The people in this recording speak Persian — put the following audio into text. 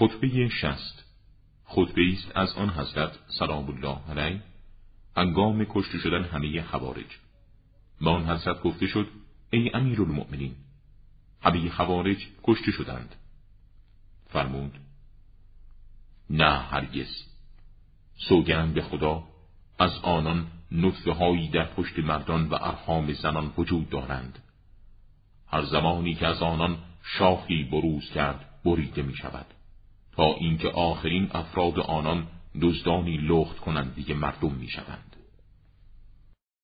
خطبه شست. خطبه است از آن حضرت سلام الله علیه. انگام کشته شدن همه خوارج. به آن حضرت گفته شد ای امیر المؤمنین همه خوارج کشته شدند. فرمود نه هرگز. سوگند به خدا از آنان نطفه هایی در پشت مردان و ارحام زنان وجود دارند. هر زمانی که از آنان شاخی بروز کرد بریده می شود تا اینکه آخرین افراد آنان دزدانی لخت کنندگی مردم می شوند